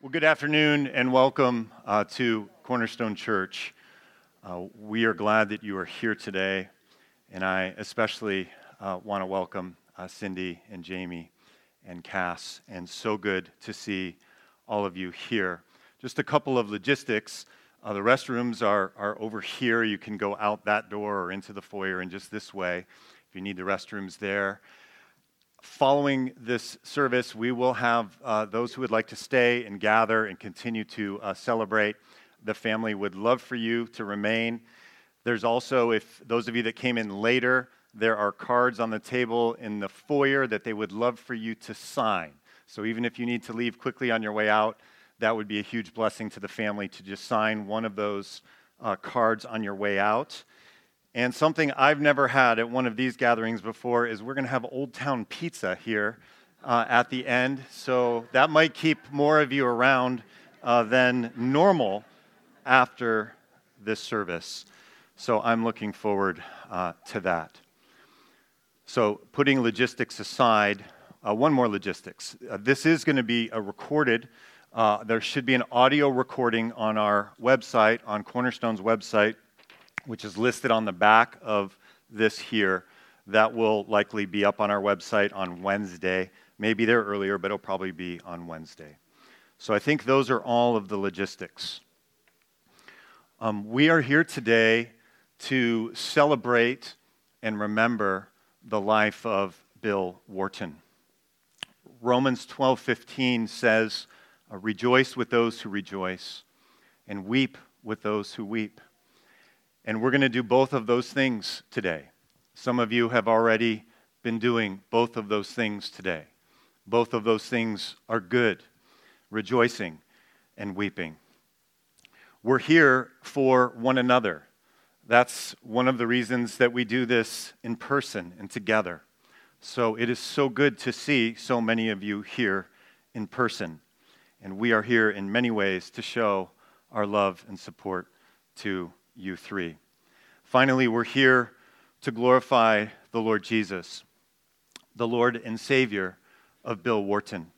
Well, good afternoon and welcome uh, to Cornerstone Church. Uh, we are glad that you are here today, and I especially uh, want to welcome uh, Cindy and Jamie and Cass, and so good to see all of you here. Just a couple of logistics. Uh, the restrooms are, are over here. You can go out that door or into the foyer and just this way if you need the restrooms there following this service, we will have uh, those who would like to stay and gather and continue to uh, celebrate. The family would love for you to remain. There's also, if those of you that came in later, there are cards on the table in the foyer that they would love for you to sign. So even if you need to leave quickly on your way out, that would be a huge blessing to the family to just sign one of those uh, cards on your way out. And something I've never had at one of these gatherings before is we're going to have Old Town Pizza here uh, at the end. So that might keep more of you around uh, than normal after this service. So I'm looking forward uh, to that. So, putting logistics aside, uh, one more logistics. Uh, this is going to be a recorded. Uh, there should be an audio recording on our website, on Cornerstone's website, which is listed on the back of this here. That will likely be up on our website on Wednesday. Maybe there earlier, but it'll probably be on Wednesday. So I think those are all of the logistics. Um, we are here today to celebrate and remember the life of Bill Wharton. Romans 12:15 says, "Rejoice with those who rejoice, and weep with those who weep." And we're going to do both of those things today. Some of you have already been doing both of those things today. Both of those things are good rejoicing and weeping. We're here for one another. That's one of the reasons that we do this in person and together. So it is so good to see so many of you here in person. And we are here in many ways to show our love and support to you three. Finally, we're here to glorify the Lord Jesus, the Lord and Savior of Bill Wharton.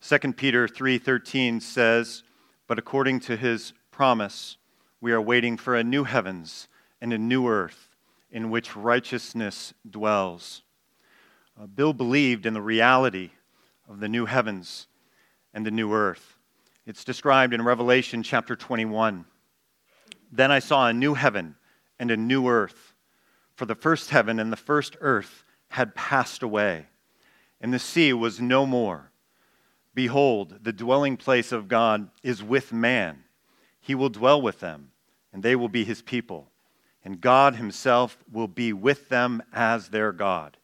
2 Peter 3:13 says, "But according to his promise, we are waiting for a new heavens and a new earth in which righteousness dwells." Uh, Bill believed in the reality of the new heavens and the new earth. It's described in Revelation chapter 21. Then I saw a new heaven and a new earth. For the first heaven and the first earth had passed away, and the sea was no more. Behold, the dwelling place of God is with man. He will dwell with them, and they will be his people. And God himself will be with them as their God.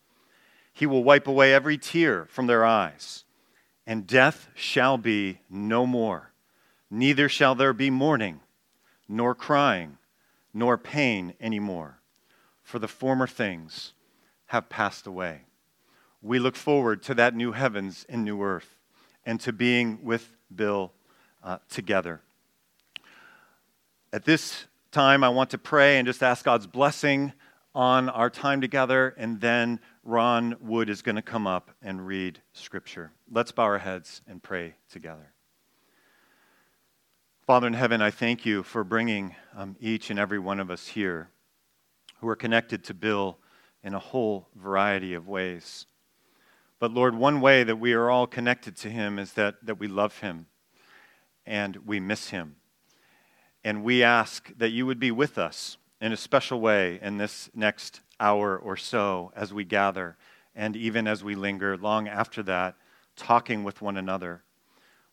He will wipe away every tear from their eyes, and death shall be no more. Neither shall there be mourning nor crying, nor pain anymore, for the former things have passed away. We look forward to that new heavens and new earth and to being with Bill uh, together. At this time, I want to pray and just ask God's blessing on our time together, and then Ron Wood is going to come up and read scripture. Let's bow our heads and pray together. Father in heaven, I thank you for bringing um, each and every one of us here who are connected to Bill in a whole variety of ways. But Lord, one way that we are all connected to him is that, that we love him and we miss him. And we ask that you would be with us in a special way in this next hour or so as we gather and even as we linger long after that, talking with one another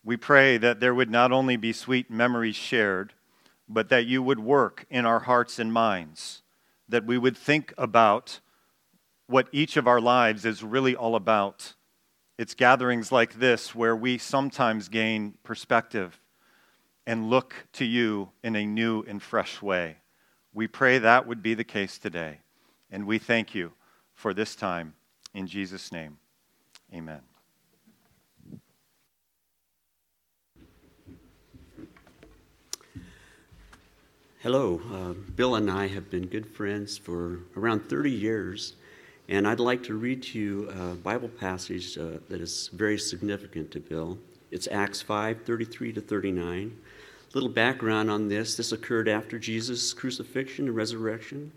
we pray that there would not only be sweet memories shared, but that you would work in our hearts and minds, that we would think about what each of our lives is really all about. It's gatherings like this where we sometimes gain perspective and look to you in a new and fresh way. We pray that would be the case today. And we thank you for this time. In Jesus' name, amen. Hello. Uh, Bill and I have been good friends for around 30 years, and I'd like to read to you a Bible passage uh, that is very significant to Bill. It's Acts 5 33 to 39. Little background on this this occurred after Jesus' crucifixion and resurrection.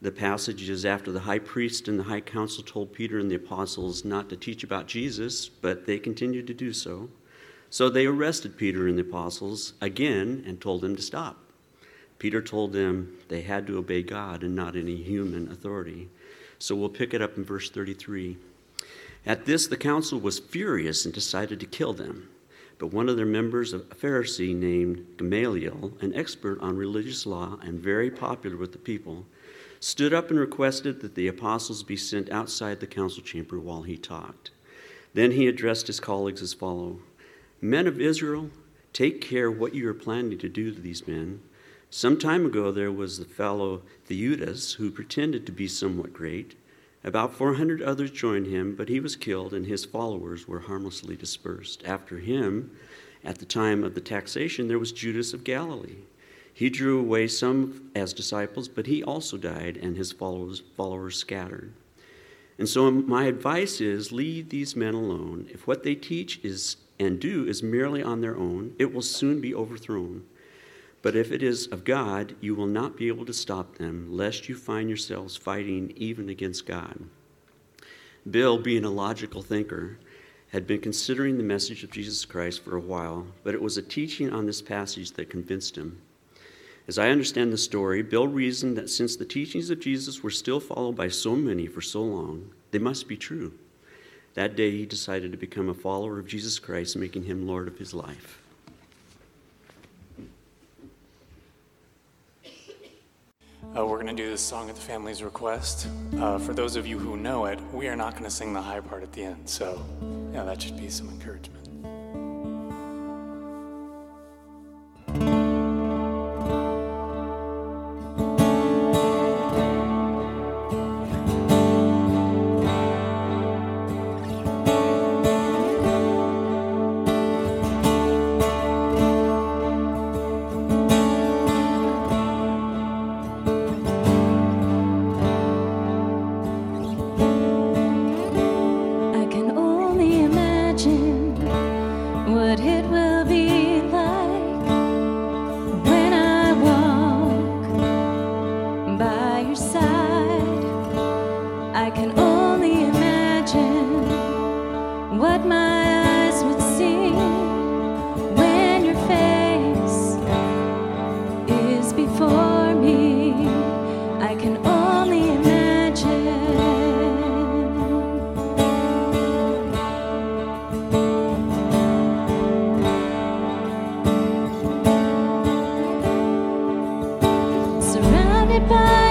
The passage is after the high priest and the high council told Peter and the apostles not to teach about Jesus, but they continued to do so. So they arrested Peter and the apostles again and told them to stop. Peter told them they had to obey God and not any human authority. So we'll pick it up in verse 33. At this, the council was furious and decided to kill them. But one of their members, a Pharisee named Gamaliel, an expert on religious law and very popular with the people, stood up and requested that the apostles be sent outside the council chamber while he talked. Then he addressed his colleagues as follows Men of Israel, take care what you are planning to do to these men. Some time ago, there was the fellow Theudas who pretended to be somewhat great. About 400 others joined him, but he was killed, and his followers were harmlessly dispersed. After him, at the time of the taxation, there was Judas of Galilee. He drew away some as disciples, but he also died, and his followers, followers scattered. And so, my advice is leave these men alone. If what they teach is and do is merely on their own, it will soon be overthrown. But if it is of God, you will not be able to stop them, lest you find yourselves fighting even against God. Bill, being a logical thinker, had been considering the message of Jesus Christ for a while, but it was a teaching on this passage that convinced him. As I understand the story, Bill reasoned that since the teachings of Jesus were still followed by so many for so long, they must be true. That day, he decided to become a follower of Jesus Christ, making him Lord of his life. Uh, we're going to do this song at the family's request. Uh, for those of you who know it, we are not going to sing the high part at the end, so yeah, that should be some encouragement. surrounded by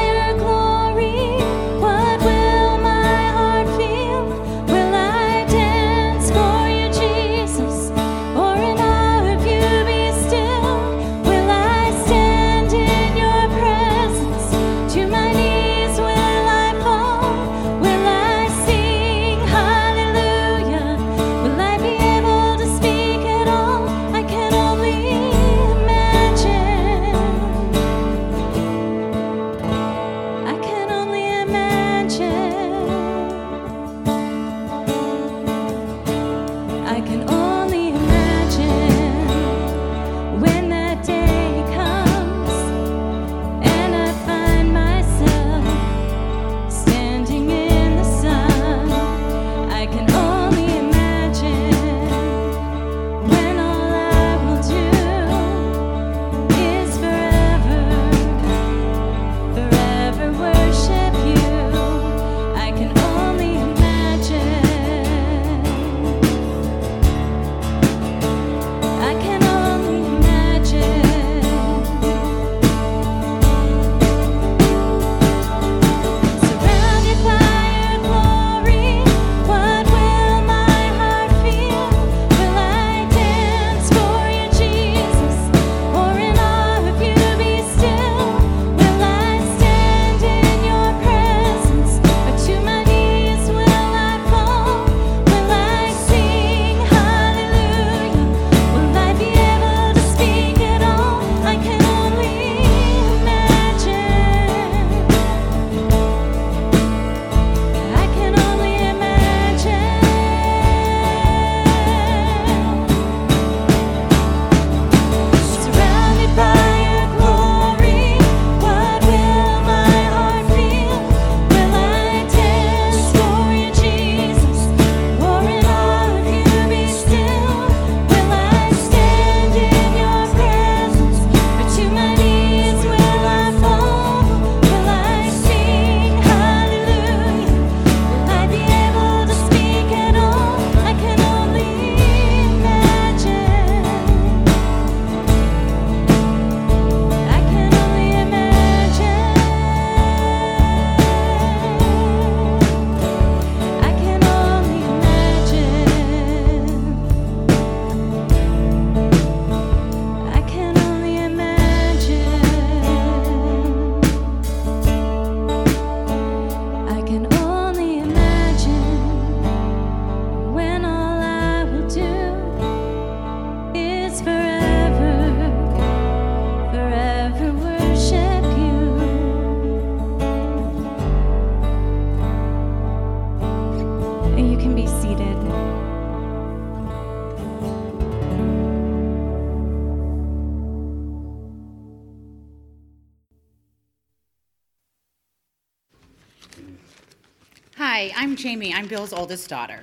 Bill's oldest daughter.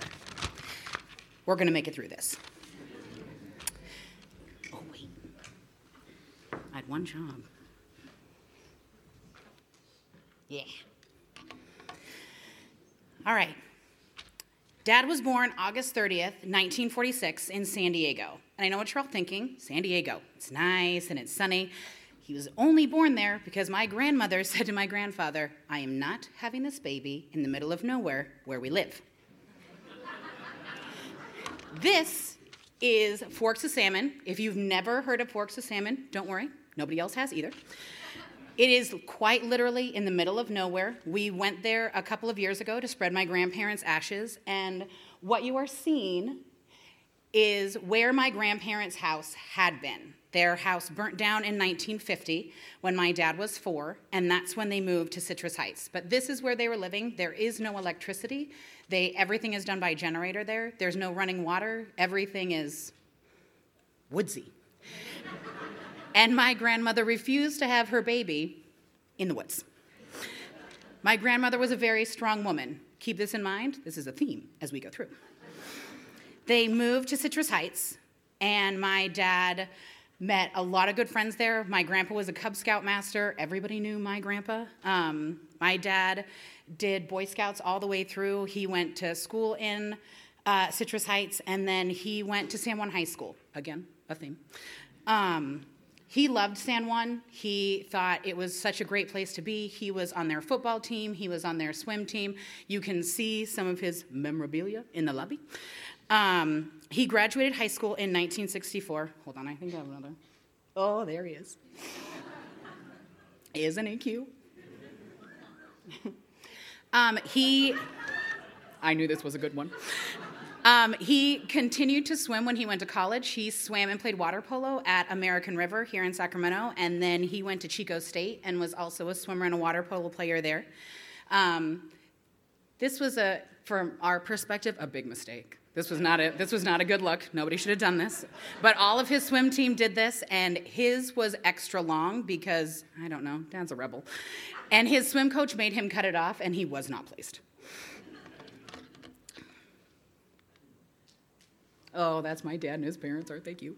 We're going to make it through this. Oh, wait. I had one job. Yeah. All right. Dad was born August 30th, 1946, in San Diego. And I know what you're all thinking San Diego. It's nice and it's sunny. He was only born there because my grandmother said to my grandfather, I am not having this baby in the middle of nowhere where we live. this is Forks of Salmon. If you've never heard of Forks of Salmon, don't worry, nobody else has either. It is quite literally in the middle of nowhere. We went there a couple of years ago to spread my grandparents' ashes, and what you are seeing is where my grandparents' house had been. Their house burnt down in 1950 when my dad was four, and that's when they moved to Citrus Heights. But this is where they were living. There is no electricity. They, everything is done by generator there. There's no running water. Everything is woodsy. and my grandmother refused to have her baby in the woods. My grandmother was a very strong woman. Keep this in mind. This is a theme as we go through. They moved to Citrus Heights, and my dad met a lot of good friends there. My grandpa was a Cub Scout master. Everybody knew my grandpa. Um, my dad did Boy Scouts all the way through. He went to school in uh, Citrus Heights, and then he went to San Juan High School. Again, a theme. Um, he loved San Juan. He thought it was such a great place to be. He was on their football team, he was on their swim team. You can see some of his memorabilia in the lobby. Um, he graduated high school in 1964. Hold on, I think I have another. Oh, there he is. Isn't he cute? um, he, I knew this was a good one. Um, he continued to swim when he went to college. He swam and played water polo at American River here in Sacramento, and then he went to Chico State and was also a swimmer and a water polo player there. Um, this was a, from our perspective, a big mistake. This was not a this was not a good look. Nobody should have done this. But all of his swim team did this, and his was extra long because I don't know, Dad's a rebel. And his swim coach made him cut it off, and he was not pleased. Oh, that's my dad and his parents, are. Thank you.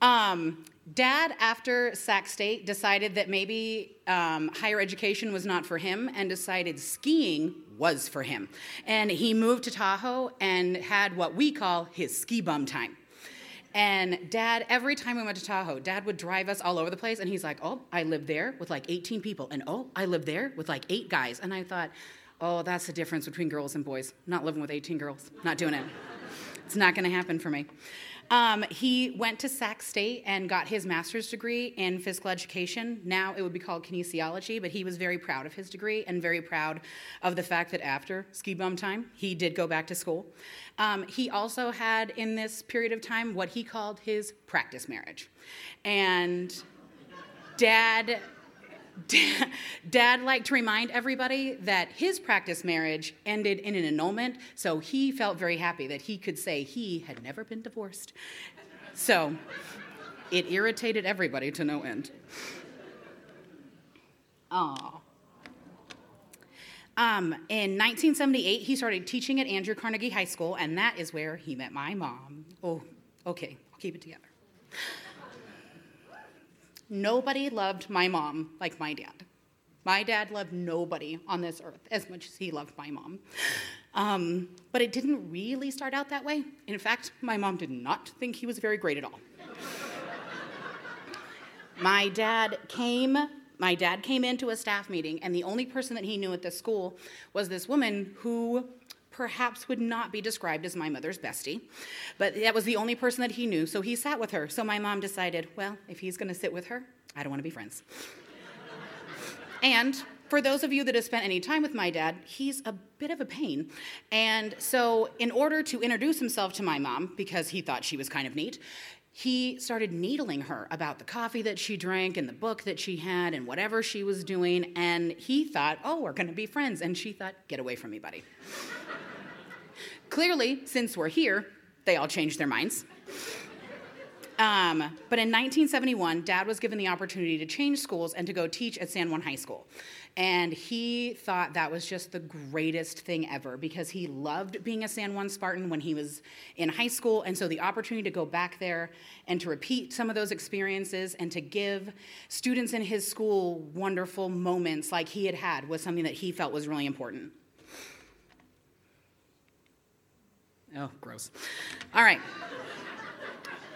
Um, dad, after Sac State, decided that maybe um, higher education was not for him and decided skiing was for him. And he moved to Tahoe and had what we call his ski bum time. And dad, every time we went to Tahoe, dad would drive us all over the place. And he's like, Oh, I lived there with like 18 people. And oh, I lived there with like eight guys. And I thought, Oh, that's the difference between girls and boys. Not living with 18 girls, not doing it. It's not going to happen for me. Um, he went to Sac State and got his master's degree in physical education. Now it would be called kinesiology, but he was very proud of his degree and very proud of the fact that after ski bum time, he did go back to school. Um, he also had in this period of time what he called his practice marriage. And dad Dad, liked to remind everybody that his practice marriage ended in an annulment, so he felt very happy that he could say he had never been divorced. So it irritated everybody to no end. Aww. Um, in 1978, he started teaching at Andrew Carnegie High School, and that is where he met my mom. Oh, okay, I'll keep it together. Nobody loved my mom like my dad. My dad loved nobody on this earth as much as he loved my mom. Um, but it didn't really start out that way. In fact, my mom did not think he was very great at all. my dad came my dad came into a staff meeting and the only person that he knew at the school was this woman who perhaps would not be described as my mother's bestie, but that was the only person that he knew, so he sat with her. So my mom decided, well, if he's going to sit with her, I don't want to be friends. and for those of you that have spent any time with my dad, he's a bit of a pain. And so, in order to introduce himself to my mom, because he thought she was kind of neat, he started needling her about the coffee that she drank and the book that she had and whatever she was doing. And he thought, oh, we're going to be friends. And she thought, get away from me, buddy. Clearly, since we're here, they all changed their minds. Um, but in 1971, Dad was given the opportunity to change schools and to go teach at San Juan High School. And he thought that was just the greatest thing ever because he loved being a San Juan Spartan when he was in high school. And so the opportunity to go back there and to repeat some of those experiences and to give students in his school wonderful moments like he had had was something that he felt was really important. Oh, gross. All right.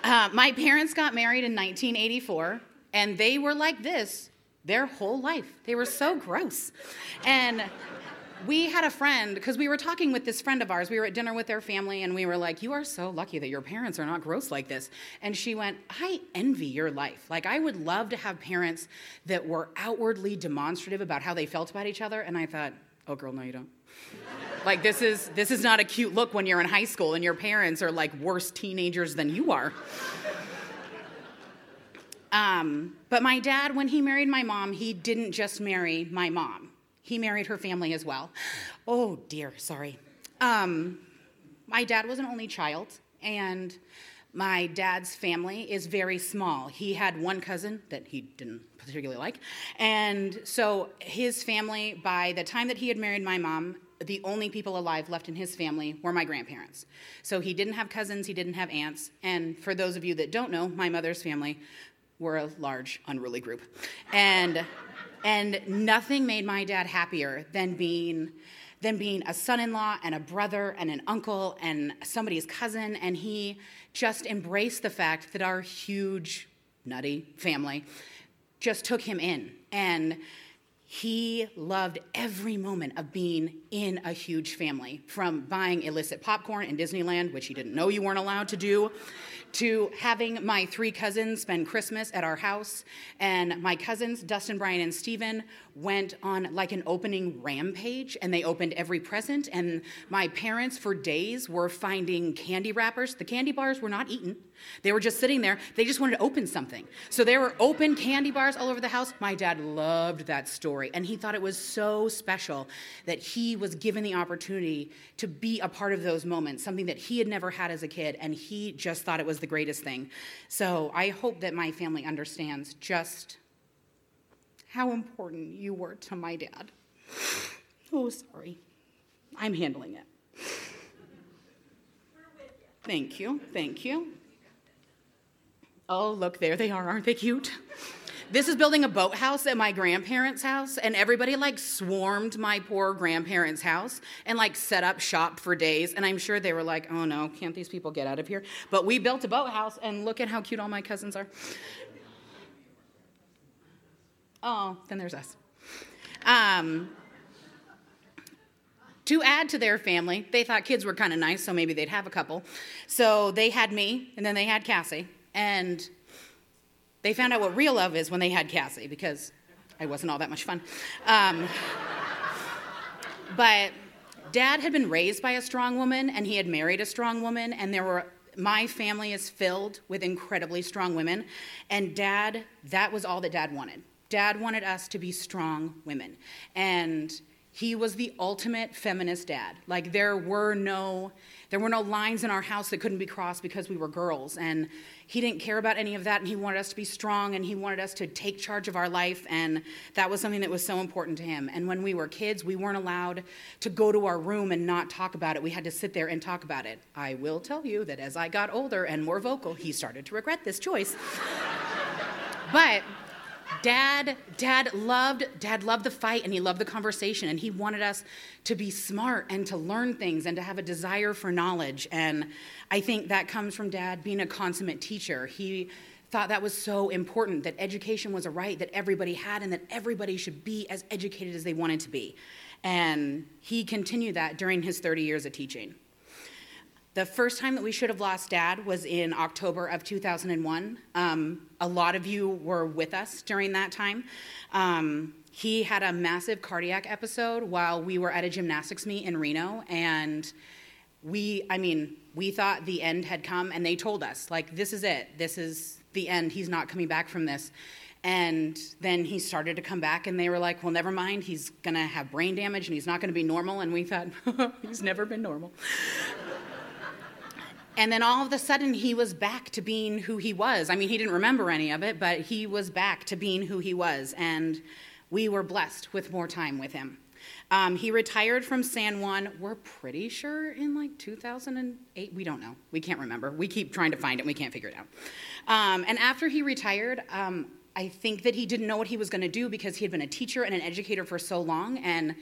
Uh, my parents got married in 1984, and they were like this their whole life. They were so gross. And we had a friend, because we were talking with this friend of ours. We were at dinner with their family, and we were like, You are so lucky that your parents are not gross like this. And she went, I envy your life. Like, I would love to have parents that were outwardly demonstrative about how they felt about each other. And I thought, Oh, girl, no, you don't. Like, this is, this is not a cute look when you're in high school and your parents are like worse teenagers than you are. Um, but my dad, when he married my mom, he didn't just marry my mom, he married her family as well. Oh, dear, sorry. Um, my dad was an only child, and my dad's family is very small. He had one cousin that he didn't particularly like. And so his family, by the time that he had married my mom, the only people alive left in his family were my grandparents. So he didn't have cousins, he didn't have aunts. And for those of you that don't know, my mother's family were a large, unruly group. And, and nothing made my dad happier than being, than being a son in law and a brother and an uncle and somebody's cousin. And he just embraced the fact that our huge, nutty family just took him in. And he loved every moment of being in a huge family, from buying illicit popcorn in Disneyland, which he didn't know you weren't allowed to do, to having my three cousins spend Christmas at our house. And my cousins, Dustin, Brian, and Steven, went on like an opening rampage and they opened every present. And my parents, for days, were finding candy wrappers. The candy bars were not eaten, they were just sitting there. They just wanted to open something. So there were open candy bars all over the house. My dad loved that story and he thought it was so special that he was given the opportunity to be a part of those moments, something that he had never had as a kid. And he just thought it was the greatest thing. So I hope that my family understands just how important you were to my dad. Oh, sorry. I'm handling it. Thank you. Thank you. Oh, look, there they are. Aren't they cute? This is building a boathouse at my grandparents' house, and everybody like swarmed my poor grandparents' house and like set up shop for days. And I'm sure they were like, oh no, can't these people get out of here? But we built a boathouse, and look at how cute all my cousins are. Oh, then there's us. Um, to add to their family, they thought kids were kind of nice, so maybe they'd have a couple. So they had me, and then they had Cassie. And they found out what real love is when they had Cassie because I wasn't all that much fun. Um, but dad had been raised by a strong woman and he had married a strong woman, and there were my family is filled with incredibly strong women. And dad, that was all that dad wanted. Dad wanted us to be strong women. And he was the ultimate feminist dad. Like there were no there were no lines in our house that couldn't be crossed because we were girls and he didn't care about any of that and he wanted us to be strong and he wanted us to take charge of our life and that was something that was so important to him. And when we were kids, we weren't allowed to go to our room and not talk about it. We had to sit there and talk about it. I will tell you that as I got older and more vocal, he started to regret this choice. but dad dad loved dad loved the fight and he loved the conversation and he wanted us to be smart and to learn things and to have a desire for knowledge. And i think that comes from dad being a consummate teacher. He thought that was so important that education was a right that everybody had and that everybody should be as educated as they wanted to be. And he continued that during his 30 years of teaching the first time that we should have lost dad was in October of 2001. Um, a lot of you were with us during that time. Um, he had a massive cardiac episode while we were at a gymnastics meet in Reno, and we, I mean, we thought the end had come, and they told us, like, this is it. This is the end. He's not coming back from this. And then he started to come back, and they were like, well, never mind. He's going to have brain damage, and he's not going to be normal. And we thought, he's never been normal. And then all of a sudden, he was back to being who he was. I mean, he didn't remember any of it, but he was back to being who he was. And we were blessed with more time with him. Um, he retired from San Juan, we're pretty sure in like 2008. We don't know. We can't remember. We keep trying to find it, we can't figure it out. Um, and after he retired, um, I think that he didn't know what he was going to do because he had been a teacher and an educator for so long. And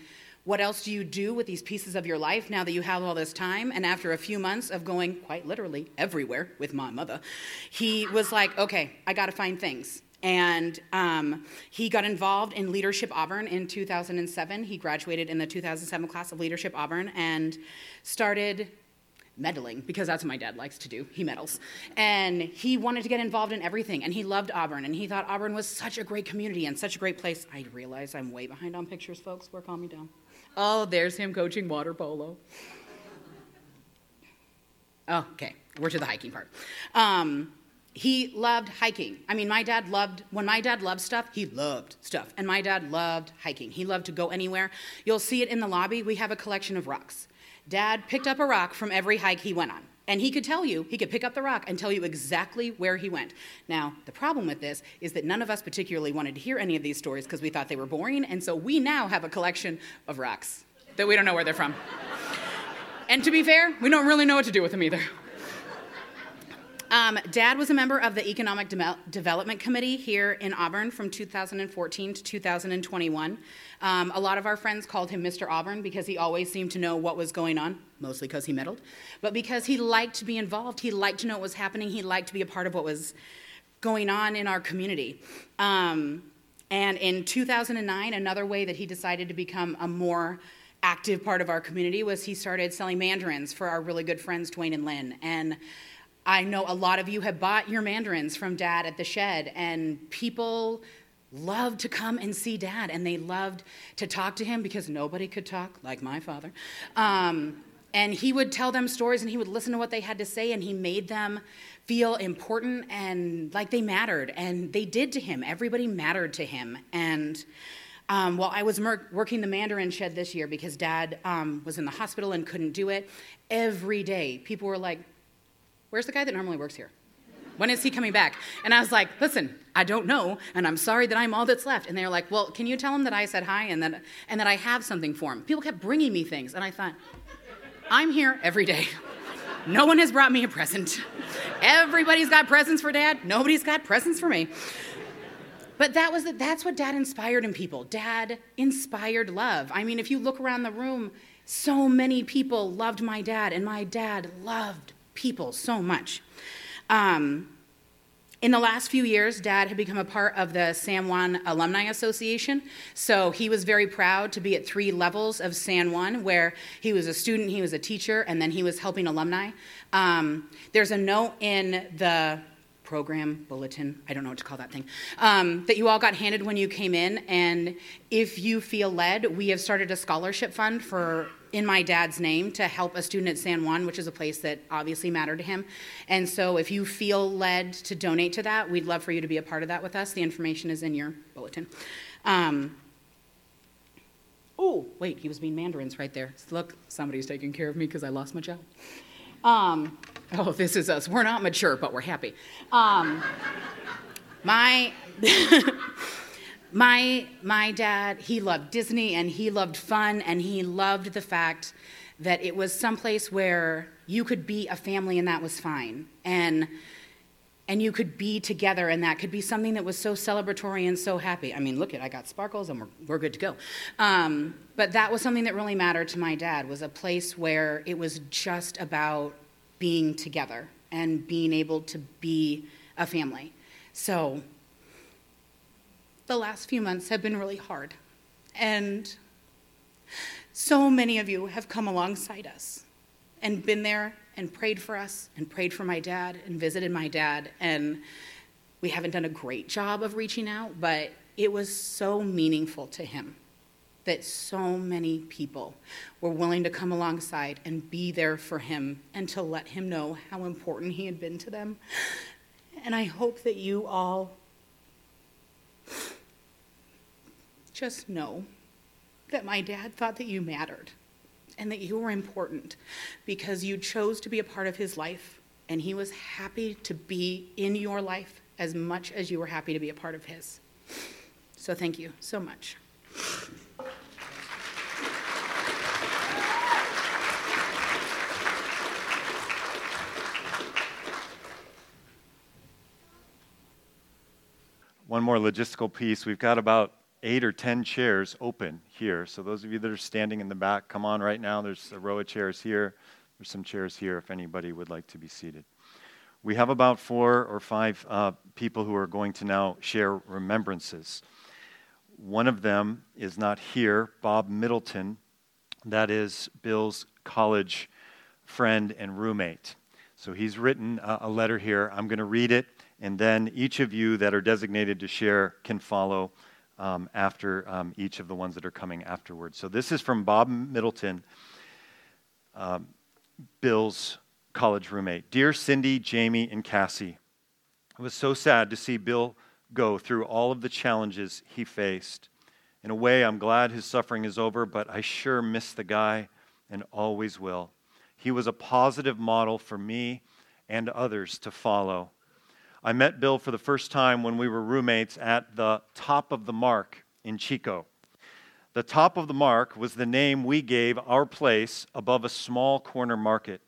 what else do you do with these pieces of your life now that you have all this time? And after a few months of going quite literally everywhere with my mother, he was like, okay, I got to find things. And um, he got involved in Leadership Auburn in 2007. He graduated in the 2007 class of Leadership Auburn and started meddling because that's what my dad likes to do. He meddles. And he wanted to get involved in everything. And he loved Auburn. And he thought Auburn was such a great community and such a great place. I realize I'm way behind on pictures, folks. We're calm me down. Oh, there's him coaching water polo. Okay, we're to the hiking part. Um, he loved hiking. I mean, my dad loved, when my dad loved stuff, he loved stuff. And my dad loved hiking. He loved to go anywhere. You'll see it in the lobby. We have a collection of rocks. Dad picked up a rock from every hike he went on. And he could tell you, he could pick up the rock and tell you exactly where he went. Now, the problem with this is that none of us particularly wanted to hear any of these stories because we thought they were boring, and so we now have a collection of rocks that we don't know where they're from. and to be fair, we don't really know what to do with them either. Um, Dad was a member of the Economic De- Development Committee here in Auburn from 2014 to 2021. Um, a lot of our friends called him Mr. Auburn because he always seemed to know what was going on, mostly because he meddled, but because he liked to be involved. He liked to know what was happening. He liked to be a part of what was going on in our community. Um, and in 2009, another way that he decided to become a more active part of our community was he started selling mandarins for our really good friends, Dwayne and Lynn. And I know a lot of you have bought your mandarins from dad at the shed, and people loved to come and see dad, and they loved to talk to him because nobody could talk like my father. Um, and he would tell them stories and he would listen to what they had to say, and he made them feel important and like they mattered. And they did to him. Everybody mattered to him. And um, while I was mer- working the Mandarin shed this year because dad um, was in the hospital and couldn't do it, every day people were like, Where's the guy that normally works here? When is he coming back? And I was like, Listen, I don't know, and I'm sorry that I'm all that's left. And they were like, Well, can you tell him that I said hi and that, and that I have something for him? People kept bringing me things, and I thought, I'm here every day. No one has brought me a present. Everybody's got presents for dad. Nobody's got presents for me. But that was the, that's what dad inspired in people. Dad inspired love. I mean, if you look around the room, so many people loved my dad, and my dad loved people so much. Um, in the last few years, Dad had become a part of the San Juan Alumni Association. So he was very proud to be at three levels of San Juan, where he was a student, he was a teacher, and then he was helping alumni. Um, there's a note in the program bulletin i don't know what to call that thing um, that you all got handed when you came in and if you feel led we have started a scholarship fund for in my dad's name to help a student at San Juan, which is a place that obviously mattered to him. And so if you feel led to donate to that, we'd love for you to be a part of that with us. The information is in your bulletin. Um, oh, wait, he was being mandarins right there. Look, somebody's taking care of me because I lost my job. Um, oh, this is us. We're not mature, but we're happy. Um, my. my my dad he loved disney and he loved fun and he loved the fact that it was someplace where you could be a family and that was fine and and you could be together and that could be something that was so celebratory and so happy i mean look at i got sparkles and we're, we're good to go um, but that was something that really mattered to my dad was a place where it was just about being together and being able to be a family so the last few months have been really hard. And so many of you have come alongside us and been there and prayed for us and prayed for my dad and visited my dad. And we haven't done a great job of reaching out, but it was so meaningful to him that so many people were willing to come alongside and be there for him and to let him know how important he had been to them. And I hope that you all just know that my dad thought that you mattered and that you were important because you chose to be a part of his life and he was happy to be in your life as much as you were happy to be a part of his. So thank you so much. One more logistical piece. We've got about eight or ten chairs open here. So those of you that are standing in the back, come on right now. There's a row of chairs here. There's some chairs here if anybody would like to be seated. We have about four or five uh, people who are going to now share remembrances. One of them is not here, Bob Middleton. That is Bill's college friend and roommate. So he's written a, a letter here. I'm going to read it, and then each of you that are designated to share can follow um, after um, each of the ones that are coming afterwards. So this is from Bob Middleton, um, Bill's college roommate. Dear Cindy, Jamie, and Cassie, it was so sad to see Bill go through all of the challenges he faced. In a way, I'm glad his suffering is over, but I sure miss the guy and always will. He was a positive model for me and others to follow. I met Bill for the first time when we were roommates at the Top of the Mark in Chico. The Top of the Mark was the name we gave our place above a small corner market.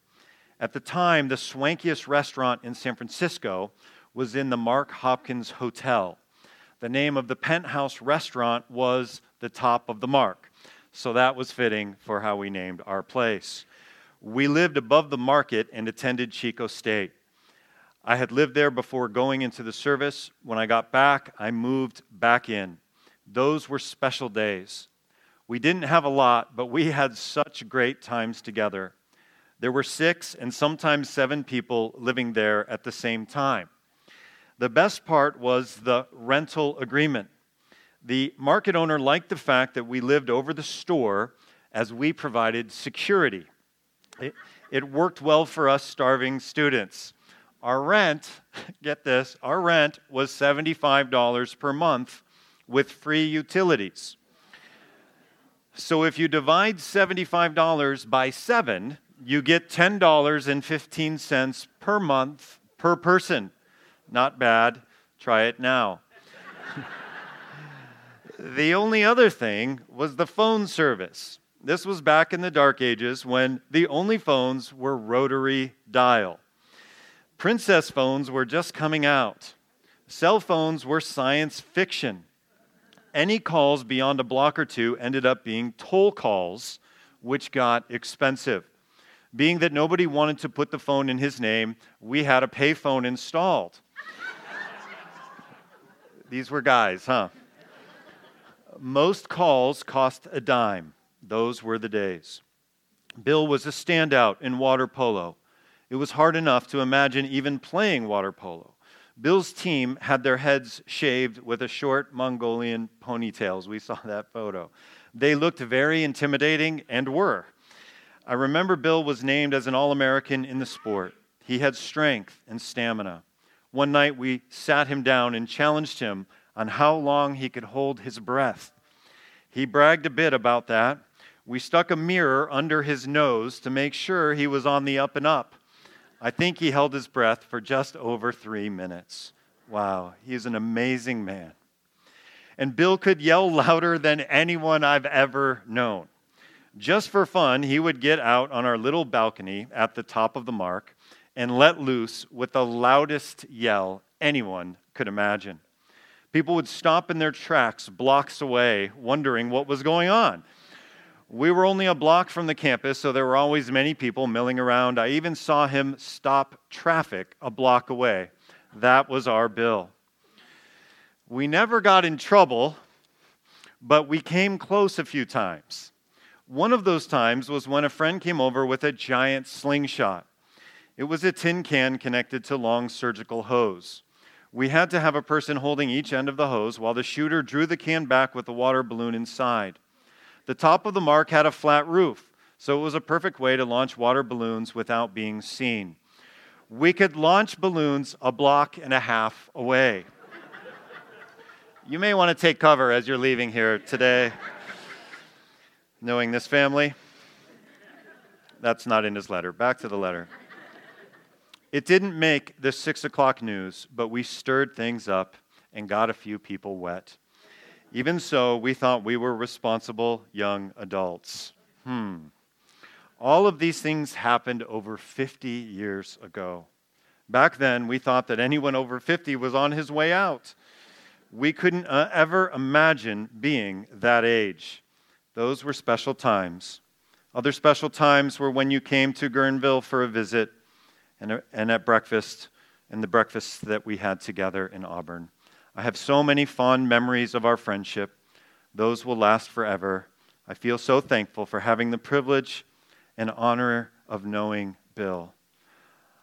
At the time, the swankiest restaurant in San Francisco was in the Mark Hopkins Hotel. The name of the penthouse restaurant was the Top of the Mark. So that was fitting for how we named our place. We lived above the market and attended Chico State. I had lived there before going into the service. When I got back, I moved back in. Those were special days. We didn't have a lot, but we had such great times together. There were six and sometimes seven people living there at the same time. The best part was the rental agreement. The market owner liked the fact that we lived over the store as we provided security. It, it worked well for us starving students. Our rent, get this, our rent was $75 per month with free utilities. So if you divide $75 by 7, you get $10.15 per month per person. Not bad. Try it now. the only other thing was the phone service. This was back in the dark ages when the only phones were rotary dial. Princess phones were just coming out. Cell phones were science fiction. Any calls beyond a block or two ended up being toll calls, which got expensive. Being that nobody wanted to put the phone in his name, we had a payphone installed. These were guys, huh? Most calls cost a dime. Those were the days. Bill was a standout in water polo. It was hard enough to imagine even playing water polo. Bill's team had their heads shaved with a short Mongolian ponytails. We saw that photo. They looked very intimidating and were. I remember Bill was named as an All American in the sport. He had strength and stamina. One night we sat him down and challenged him on how long he could hold his breath. He bragged a bit about that. We stuck a mirror under his nose to make sure he was on the up and up. I think he held his breath for just over three minutes. Wow, he's an amazing man. And Bill could yell louder than anyone I've ever known. Just for fun, he would get out on our little balcony at the top of the mark and let loose with the loudest yell anyone could imagine. People would stop in their tracks blocks away, wondering what was going on. We were only a block from the campus, so there were always many people milling around. I even saw him stop traffic a block away. That was our Bill. We never got in trouble, but we came close a few times. One of those times was when a friend came over with a giant slingshot. It was a tin can connected to long surgical hose. We had to have a person holding each end of the hose while the shooter drew the can back with the water balloon inside. The top of the mark had a flat roof, so it was a perfect way to launch water balloons without being seen. We could launch balloons a block and a half away. you may want to take cover as you're leaving here today knowing this family. That's not in his letter. Back to the letter. It didn't make the six o'clock news, but we stirred things up and got a few people wet. Even so, we thought we were responsible young adults. Hmm. All of these things happened over 50 years ago. Back then, we thought that anyone over 50 was on his way out. We couldn't uh, ever imagine being that age. Those were special times. Other special times were when you came to Guerneville for a visit and, uh, and at breakfast, and the breakfasts that we had together in Auburn. I have so many fond memories of our friendship. Those will last forever. I feel so thankful for having the privilege and honor of knowing Bill.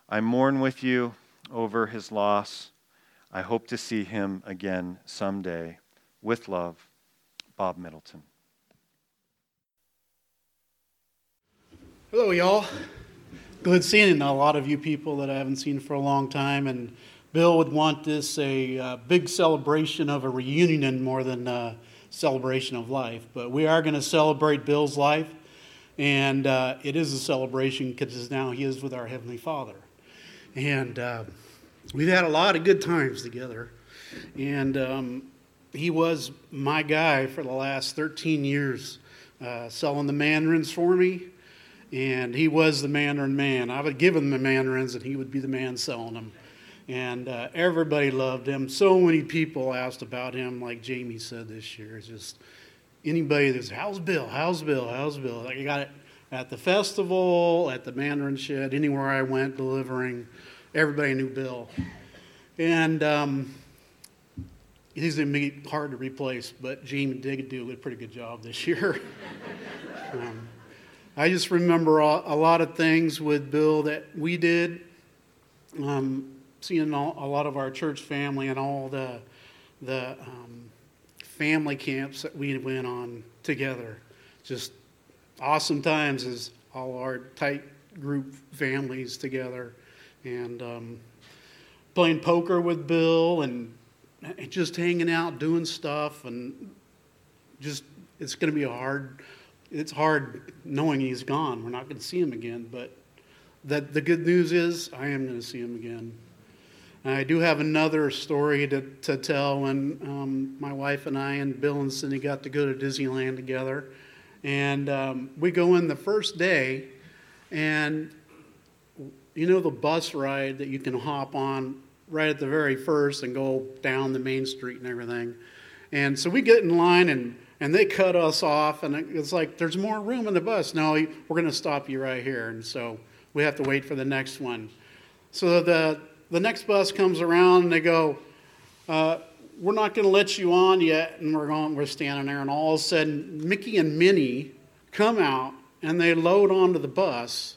I mourn with you over his loss. I hope to see him again someday. With love, Bob Middleton. Hello, y'all. Good seeing a lot of you people that I haven't seen for a long time, and Bill would want this a uh, big celebration of a reunion more than a celebration of life. But we are going to celebrate Bill's life, and uh, it is a celebration because now he is with our Heavenly Father. And uh, we've had a lot of good times together. And um, he was my guy for the last 13 years, uh, selling the mandarins for me. And he was the mandarin man. I would give him the mandarins, and he would be the man selling them and uh, everybody loved him. So many people asked about him, like Jamie said this year. It's just anybody that's how's Bill, how's Bill, how's Bill. Like I got it at the festival, at the Mandarin Shed, anywhere I went delivering, everybody knew Bill, and um, he's gonna be hard to replace. But Jamie did do a pretty good job this year. um, I just remember a, lot of things with Bill that we did. Um, seeing a lot of our church family and all the the um, family camps that we went on together. Just awesome times as all our tight group families together, and um, playing poker with Bill and just hanging out, doing stuff, and just it's going to be a hard. It's hard knowing he's gone. We're not going to see him again, but that the good news is I am going to see him again. I do have another story to, to tell when um, my wife and I and Bill and Cindy got to go to Disneyland together. And um, we go in the first day, and you know the bus ride that you can hop on right at the very first and go down the main street and everything. And so we get in line, and, and they cut us off, and it's like, there's more room in the bus. No, we're going to stop you right here. And so we have to wait for the next one. So the the next bus comes around and they go, uh, we're not going to let you on yet. And we're going, we're standing there, and all of a sudden, Mickey and Minnie come out and they load onto the bus,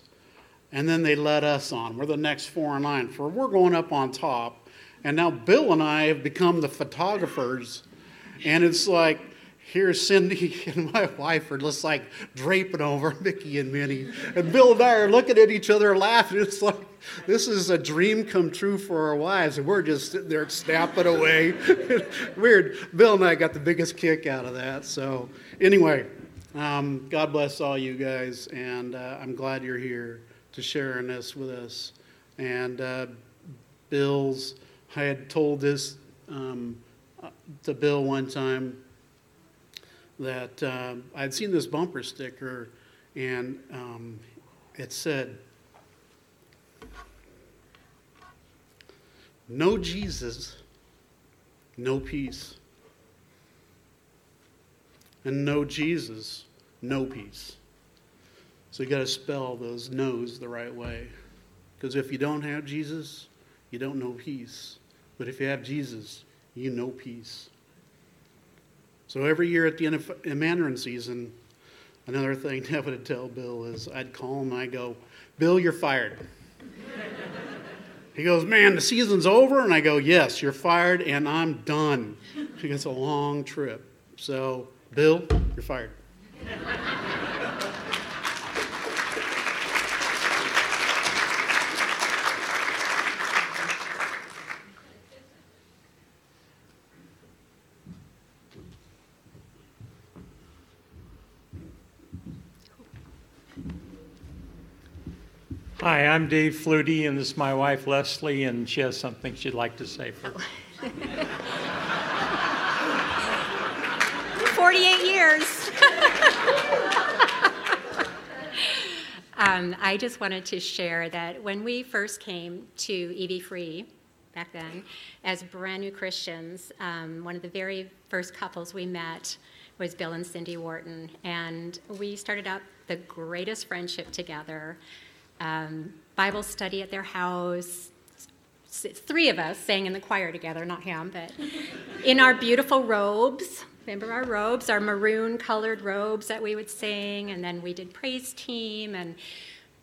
and then they let us on. We're the next four in line. For we're going up on top, and now Bill and I have become the photographers, and it's like here's Cindy and my wife are just like draping over Mickey and Minnie. And Bill and I are looking at each other laughing. It's like, this is a dream come true for our wives, and we're just sitting there snapping away. Weird. Bill and I got the biggest kick out of that. So, anyway, um, God bless all you guys, and uh, I'm glad you're here to share in this with us. And uh, Bill's, I had told this um, uh, to Bill one time that uh, I'd seen this bumper sticker, and um, it said, No Jesus, no peace. And no Jesus, no peace. So you got to spell those no's the right way. Because if you don't have Jesus, you don't know peace. But if you have Jesus, you know peace. So every year at the end of Mandarin season, another thing I would tell Bill is I'd call him and I go, Bill, you're fired. he goes, Man, the season's over. And I go, Yes, you're fired and I'm done. It's a long trip. So, Bill, you're fired. Hi, I'm Dave Flutie, and this is my wife Leslie, and she has something she'd like to say for. 48 years. um, I just wanted to share that when we first came to EV Free back then, as brand new Christians, um, one of the very first couples we met was Bill and Cindy Wharton, and we started up the greatest friendship together. Um, Bible study at their house. Three of us sang in the choir together, not him, but in our beautiful robes. Remember our robes, our maroon colored robes that we would sing, and then we did praise team. And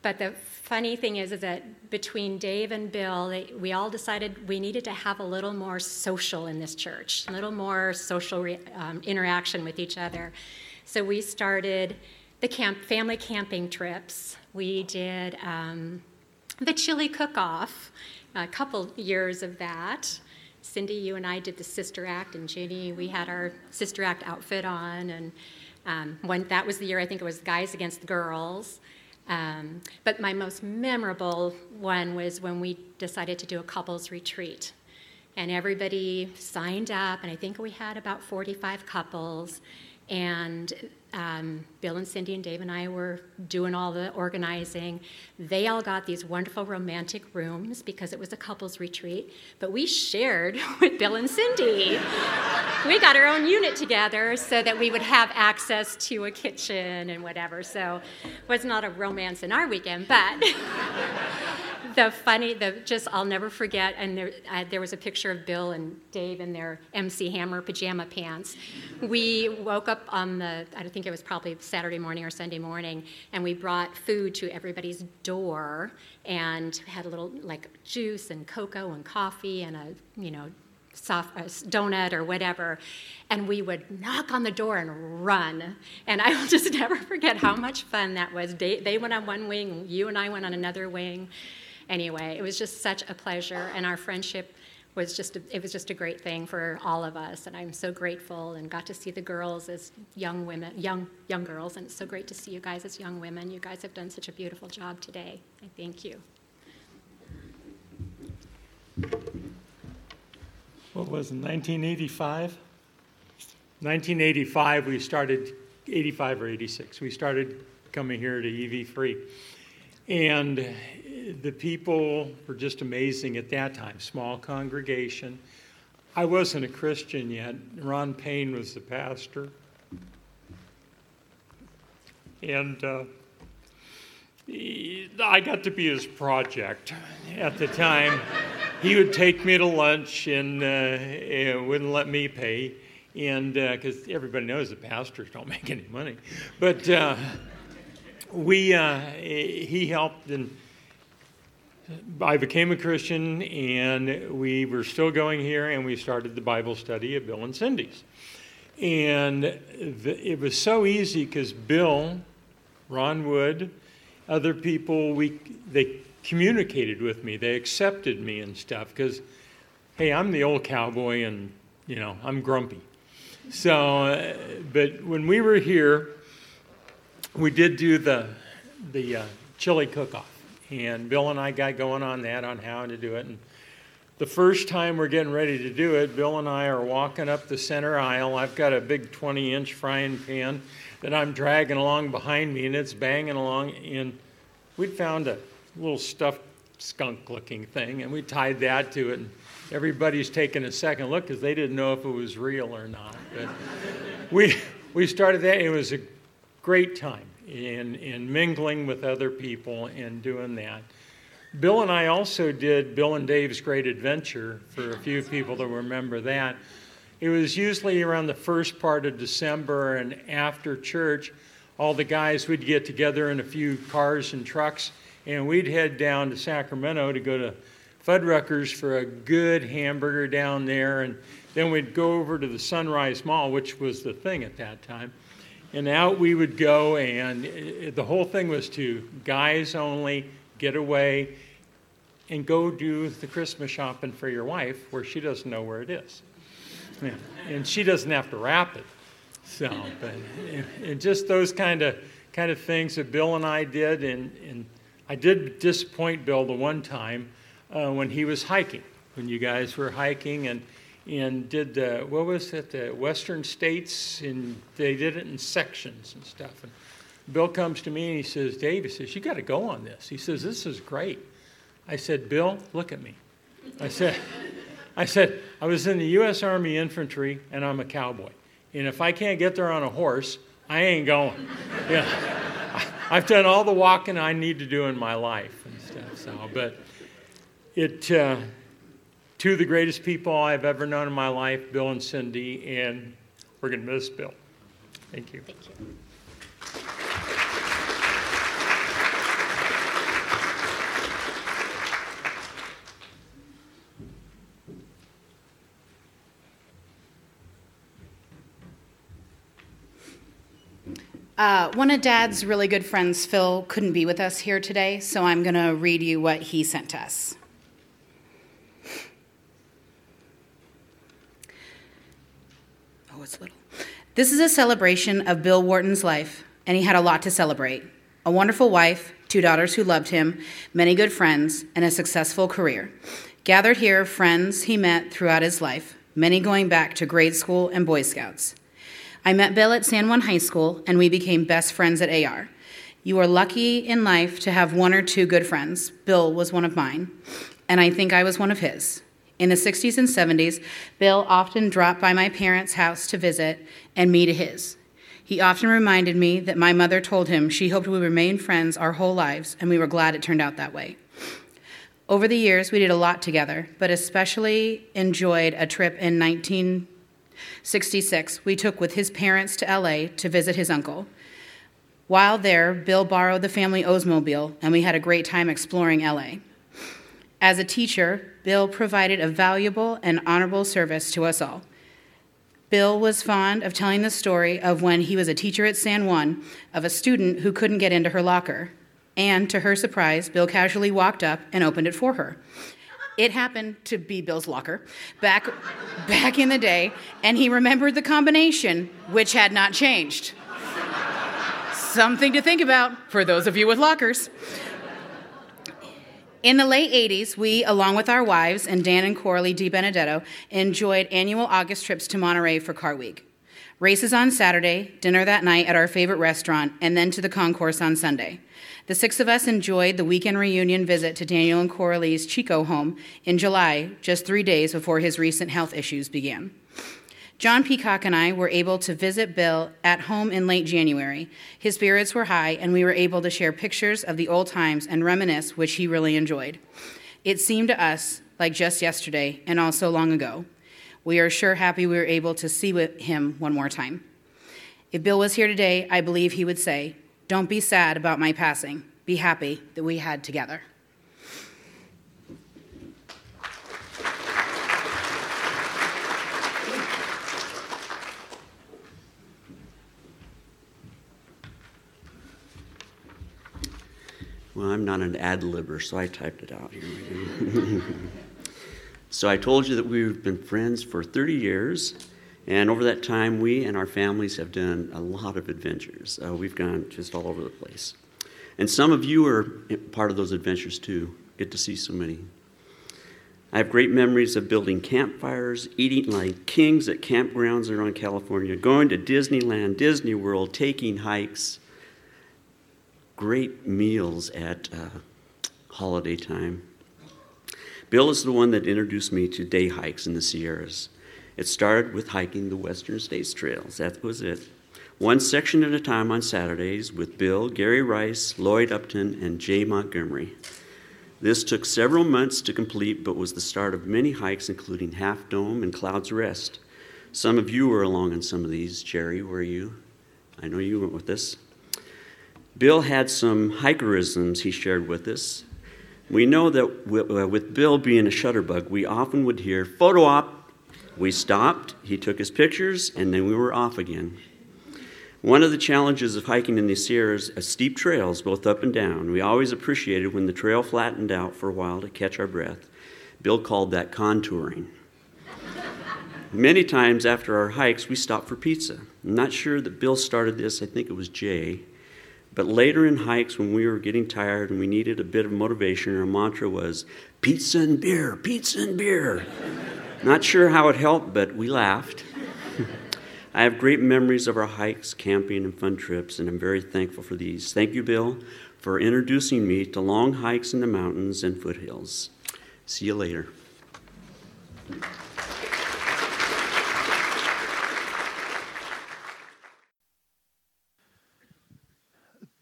but the funny thing is, is that between Dave and Bill, they, we all decided we needed to have a little more social in this church, a little more social re, um, interaction with each other. So we started the camp, family camping trips. We did um, the chili cook-off, a couple years of that. Cindy, you and I did the sister act, and Ginny, we had our sister act outfit on, and um, when that was the year I think it was guys against girls. Um, but my most memorable one was when we decided to do a couples retreat. And everybody signed up, and I think we had about 45 couples. And um, Bill and Cindy and Dave and I were doing all the organizing. They all got these wonderful romantic rooms because it was a couples retreat, but we shared with Bill and Cindy. we got our own unit together so that we would have access to a kitchen and whatever. So it was not a romance in our weekend, but the funny, the just I'll never forget. And there, uh, there was a picture of Bill and Dave in their MC Hammer pajama pants. We woke up on the, I don't think it was probably Saturday morning or Sunday morning, and we brought food to everybody's door and had a little like juice and cocoa and coffee and a you know soft donut or whatever, and we would knock on the door and run. And I will just never forget how much fun that was. They, they went on one wing, you and I went on another wing anyway, it was just such a pleasure, and our friendship was just a, it was just a great thing for all of us and i'm so grateful and got to see the girls as young women young young girls and it's so great to see you guys as young women. You guys have done such a beautiful job today. I thank you. What was it 1985 1985 we started 85 or 86 we started coming here to ev free. And the people were just amazing at that time. Small congregation. I wasn't a Christian yet. Ron Payne was the pastor. And uh, I got to be his project at the time. he would take me to lunch and, uh, and wouldn't let me pay. And because uh, everybody knows the pastors don't make any money. But uh, we, uh, he helped and I became a Christian, and we were still going here, and we started the Bible study at Bill and Cindy's. And the, it was so easy because Bill, Ron Wood, other people, we they communicated with me, they accepted me and stuff because, hey, I'm the old cowboy, and you know I'm grumpy. So, uh, but when we were here, we did do the the uh, chili cook-off and Bill and I got going on that, on how to do it. And the first time we're getting ready to do it, Bill and I are walking up the center aisle. I've got a big 20 inch frying pan that I'm dragging along behind me, and it's banging along. And we'd found a little stuffed skunk looking thing, and we tied that to it. And everybody's taking a second look because they didn't know if it was real or not. But we, we started that, it was a great time and, and mingling with other people and doing that. Bill and I also did Bill and Dave's Great Adventure for a few people that remember that. It was usually around the first part of December and after church, all the guys would get together in a few cars and trucks and we'd head down to Sacramento to go to Fuddruckers for a good hamburger down there and then we'd go over to the Sunrise Mall, which was the thing at that time and out we would go, and it, the whole thing was to guys only get away and go do the Christmas shopping for your wife where she doesn't know where it is. Yeah. And she doesn't have to wrap it. So, but and just those kind of kind of things that Bill and I did, and, and I did disappoint Bill the one time uh, when he was hiking, when you guys were hiking and and did the, what was it, the Western States, and they did it in sections and stuff. And Bill comes to me and he says, Dave, he says, you got to go on this. He says, this is great. I said, Bill, look at me. I said, I said, I was in the U.S. Army Infantry and I'm a cowboy. And if I can't get there on a horse, I ain't going. Yeah. I've done all the walking I need to do in my life and stuff. So, but it, uh, two of the greatest people I've ever known in my life, Bill and Cindy, and we're going to miss Bill. Thank you. Thank you. Uh, one of Dad's really good friends, Phil, couldn't be with us here today, so I'm going to read you what he sent us. It's little. This is a celebration of Bill Wharton's life, and he had a lot to celebrate a wonderful wife, two daughters who loved him, many good friends, and a successful career. Gathered here, friends he met throughout his life, many going back to grade school and Boy Scouts. I met Bill at San Juan High School, and we became best friends at AR. You are lucky in life to have one or two good friends. Bill was one of mine, and I think I was one of his. In the 60s and 70s, Bill often dropped by my parents' house to visit and me to his. He often reminded me that my mother told him she hoped we remain friends our whole lives, and we were glad it turned out that way. Over the years, we did a lot together, but especially enjoyed a trip in 1966 we took with his parents to LA to visit his uncle. While there, Bill borrowed the family Oldsmobile, and we had a great time exploring LA. As a teacher, Bill provided a valuable and honorable service to us all. Bill was fond of telling the story of when he was a teacher at San Juan of a student who couldn't get into her locker. And to her surprise, Bill casually walked up and opened it for her. It happened to be Bill's locker back, back in the day, and he remembered the combination, which had not changed. Something to think about for those of you with lockers. In the late 80s, we, along with our wives and Dan and Coralie Di Benedetto, enjoyed annual August trips to Monterey for Car Week. Races on Saturday, dinner that night at our favorite restaurant, and then to the concourse on Sunday. The six of us enjoyed the weekend reunion visit to Daniel and Coralie's Chico home in July, just three days before his recent health issues began. John Peacock and I were able to visit Bill at home in late January. His spirits were high, and we were able to share pictures of the old times and reminisce, which he really enjoyed. It seemed to us like just yesterday and also long ago. We are sure happy we were able to see him one more time. If Bill was here today, I believe he would say, Don't be sad about my passing. Be happy that we had together. I'm not an ad libber, so I typed it out here. so I told you that we've been friends for 30 years, and over that time, we and our families have done a lot of adventures. Uh, we've gone just all over the place. And some of you are part of those adventures too. Get to see so many. I have great memories of building campfires, eating like kings at campgrounds around California, going to Disneyland, Disney World, taking hikes great meals at uh, holiday time. Bill is the one that introduced me to day hikes in the Sierras. It started with hiking the Western States Trails. That was it. One section at a time on Saturdays with Bill, Gary Rice, Lloyd Upton, and Jay Montgomery. This took several months to complete, but was the start of many hikes, including Half Dome and Clouds Rest. Some of you were along on some of these. Jerry, were you? I know you went with us. Bill had some hikerisms he shared with us. We know that uh, with Bill being a shutterbug, we often would hear photo op. We stopped, he took his pictures, and then we were off again. One of the challenges of hiking in the Sierras are steep trails, both up and down. We always appreciated when the trail flattened out for a while to catch our breath. Bill called that contouring. Many times after our hikes, we stopped for pizza. I'm not sure that Bill started this, I think it was Jay. But later in hikes, when we were getting tired and we needed a bit of motivation, our mantra was pizza and beer, pizza and beer. Not sure how it helped, but we laughed. I have great memories of our hikes, camping, and fun trips, and I'm very thankful for these. Thank you, Bill, for introducing me to long hikes in the mountains and foothills. See you later.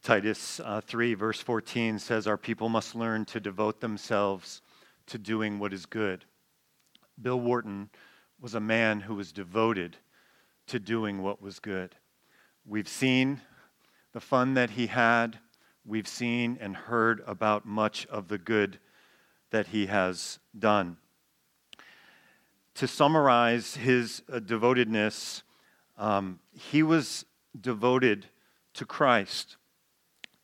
Titus uh, 3, verse 14 says, Our people must learn to devote themselves to doing what is good. Bill Wharton was a man who was devoted to doing what was good. We've seen the fun that he had, we've seen and heard about much of the good that he has done. To summarize his uh, devotedness, um, he was devoted to Christ.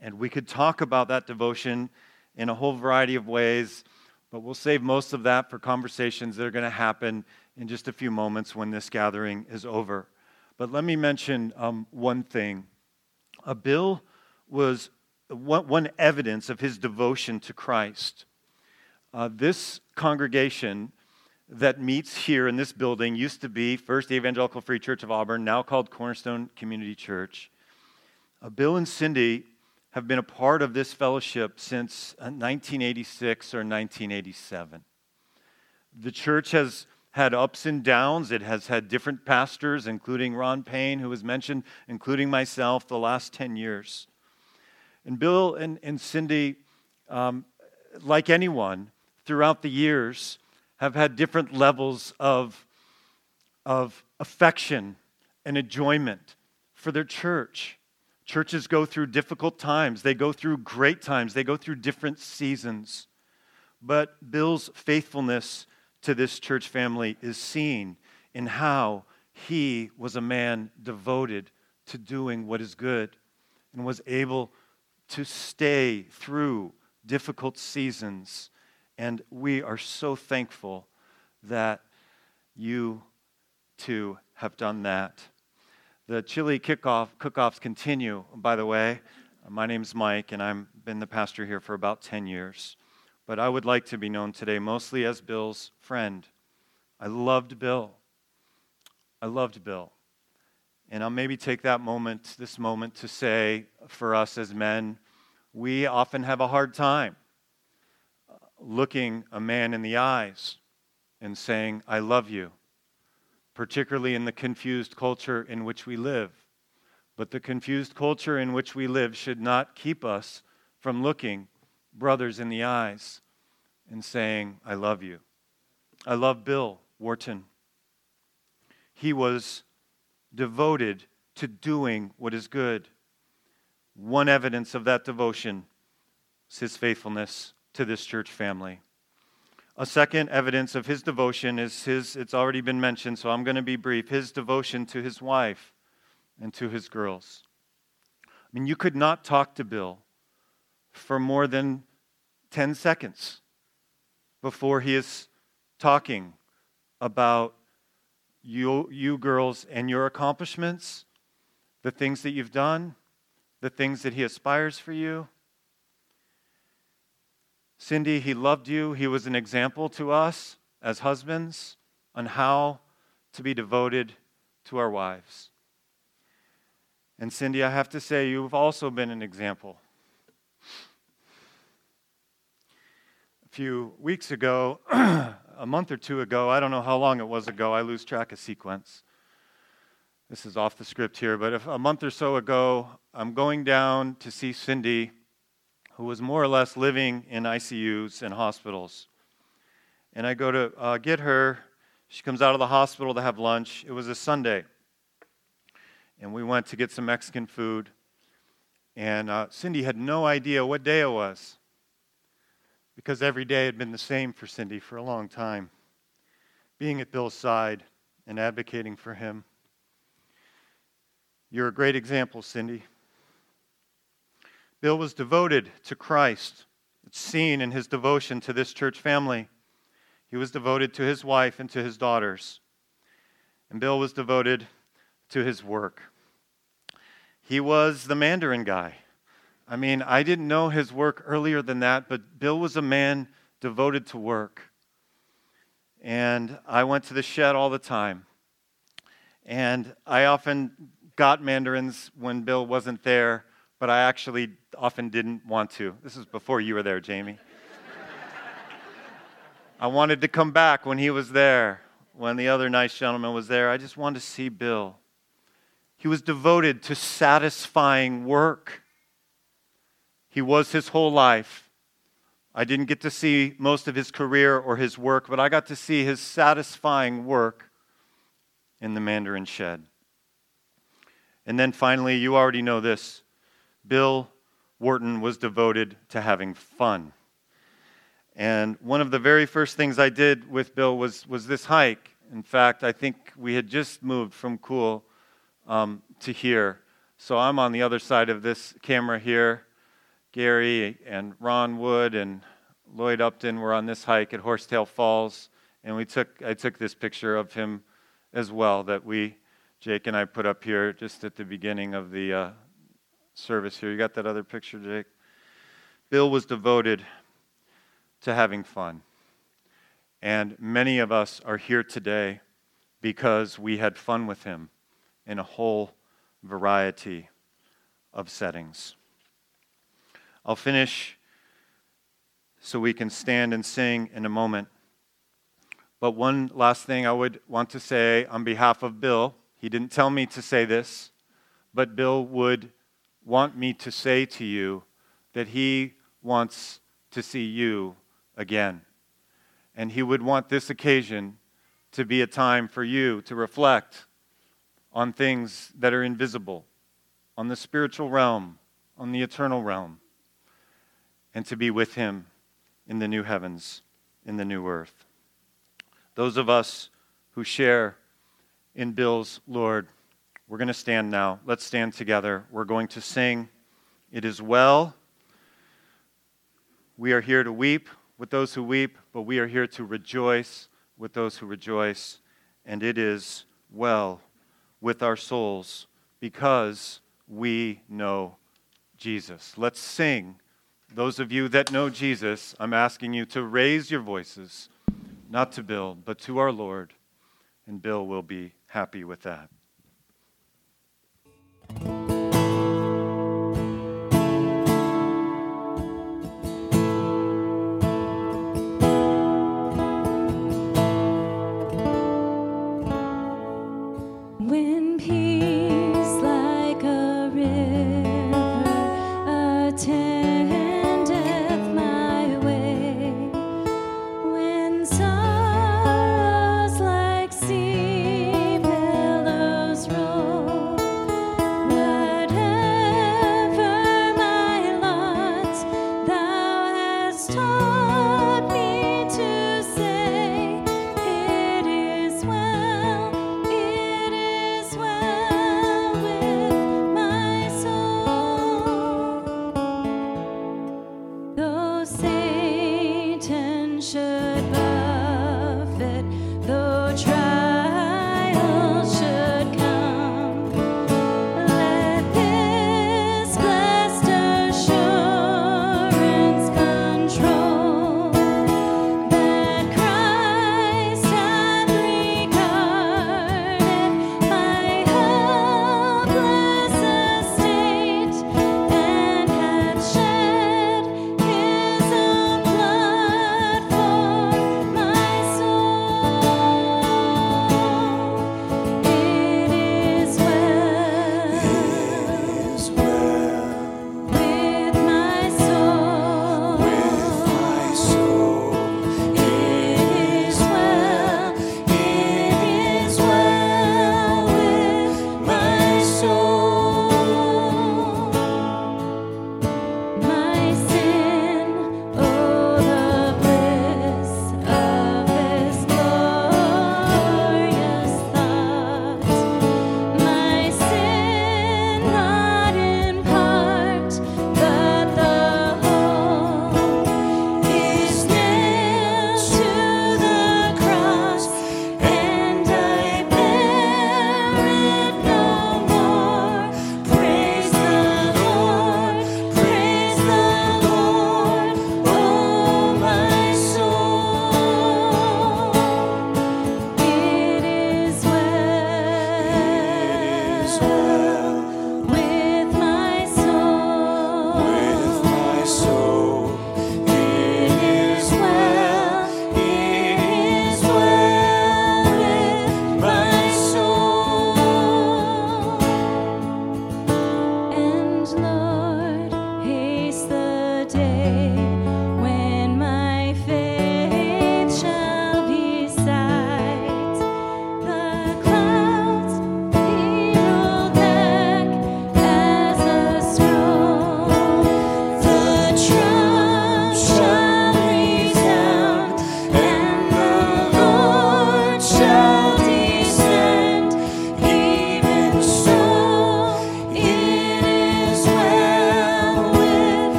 And we could talk about that devotion in a whole variety of ways, but we'll save most of that for conversations that are going to happen in just a few moments when this gathering is over. But let me mention um, one thing. A Bill was one, evidence of his devotion to Christ. Uh, this congregation that meets here in this building used to be First Evangelical Free Church of Auburn, now called Cornerstone Community Church. Uh, Bill and Cindy have been a part of this fellowship since 1986 or 1987. The church has had ups and downs. It has had different pastors, including Ron Payne, who was mentioned, including myself, the last 10 years. And Bill and, and Cindy, um, like anyone, throughout the years, have had different levels of, of affection and enjoyment for their church. Churches go through difficult times, they go through great times, they go through different seasons. But Bill's faithfulness to this church family is seen in how he was a man devoted to doing what is good and was able to stay through difficult seasons. And we are so thankful that you too have done that. The chili kickoff cook-offs continue, by the way. Uh, my name's Mike, and I've been the pastor here for about 10 years. But I would like to be known today mostly as Bill's friend. I loved Bill. I loved Bill. And I'll maybe take that moment, this moment, to say for us as men, we often have a hard time uh, looking a man in the eyes and saying, I love you particularly in the confused culture in which we live. But the confused culture in which we live should not keep us from looking brothers in the eyes and saying, I love you. I love Bill Wharton. He was devoted to doing what is good. One evidence of that devotion is his faithfulness to this church family. A second evidence of his devotion is his, it's already been mentioned, so I'm going to be brief, his devotion to his wife and to his girls. I mean, you could not talk to Bill for more than 10 seconds before he is talking about you, you girls and your accomplishments, the things that you've done, the things that he aspires for you. Cindy, he loved you. He was an example to us as husbands on how to be devoted to our wives. And Cindy, I have to say, you've also been an example. A few weeks ago, a month or two ago, I don't know how long it was ago, I lose track of sequence. This is off the script here, but a month or so ago, I'm going down to see Cindy who was more or less living in ICUs and hospitals. And I go to uh, get her. She comes out of the hospital to have lunch. It was a Sunday. And we went to get some Mexican food. And uh, Cindy had no idea what day it was because every day had been the same for Cindy for a long time. Being at Bill's side and advocating for him. You're a great example, Cindy. Bill was devoted to Christ. It's seen in his devotion to this church family. He was devoted to his wife and to his daughters. And Bill was devoted to his work. He was the Mandarin guy. I mean, I didn't know his work earlier than that, but Bill was a man devoted to work. And I went to the shed all the time. And I often got mandarins when Bill wasn't there, but I actually often didn't want to. This is before you were there, Jamie. I wanted to come back when he was there, when the other nice gentleman was there. I just wanted to see Bill. He was devoted to satisfying work. He was his whole life. I didn't get to see most of his career or his work, but I got to see his satisfying work in the Mandarin shed. And then finally, you already know this Bill Wharton was devoted to having fun. And one of the very first things I did with Bill was, was this hike. In fact, I think we had just moved from Cool um, to here. So I'm on the other side of this camera here. Gary and Ron Wood and Lloyd Upton were on this hike at Horsetail Falls, and we took I took this picture of him as well that we Jake and I put up here just at the beginning of the uh, service here. You got that other picture, Jake? Bill was devoted to having fun. And many of us are here today because we had fun with him in a whole variety of settings. I'll finish so we can stand and sing in a moment. But one last thing I would want to say on behalf of Bill, he didn't tell me to say this, but Bill would want me to say to you that he wants to see you again. And He would want this occasion to be a time for you to reflect on things that are invisible, on the spiritual realm, on the eternal realm, and to be with Him in the new heavens, in the new earth. Those of us who share in Bill's Lord, we're going to stand now. Let's stand together. We're going to sing, It is well. We are here to weep with those who weep, but we are here to rejoice with those who rejoice. And it is well with our souls because we know Jesus. Let's sing. Those of you that know Jesus, I'm asking you to raise your voices, not to Bill, but to our Lord, and Bill will be happy with that. Well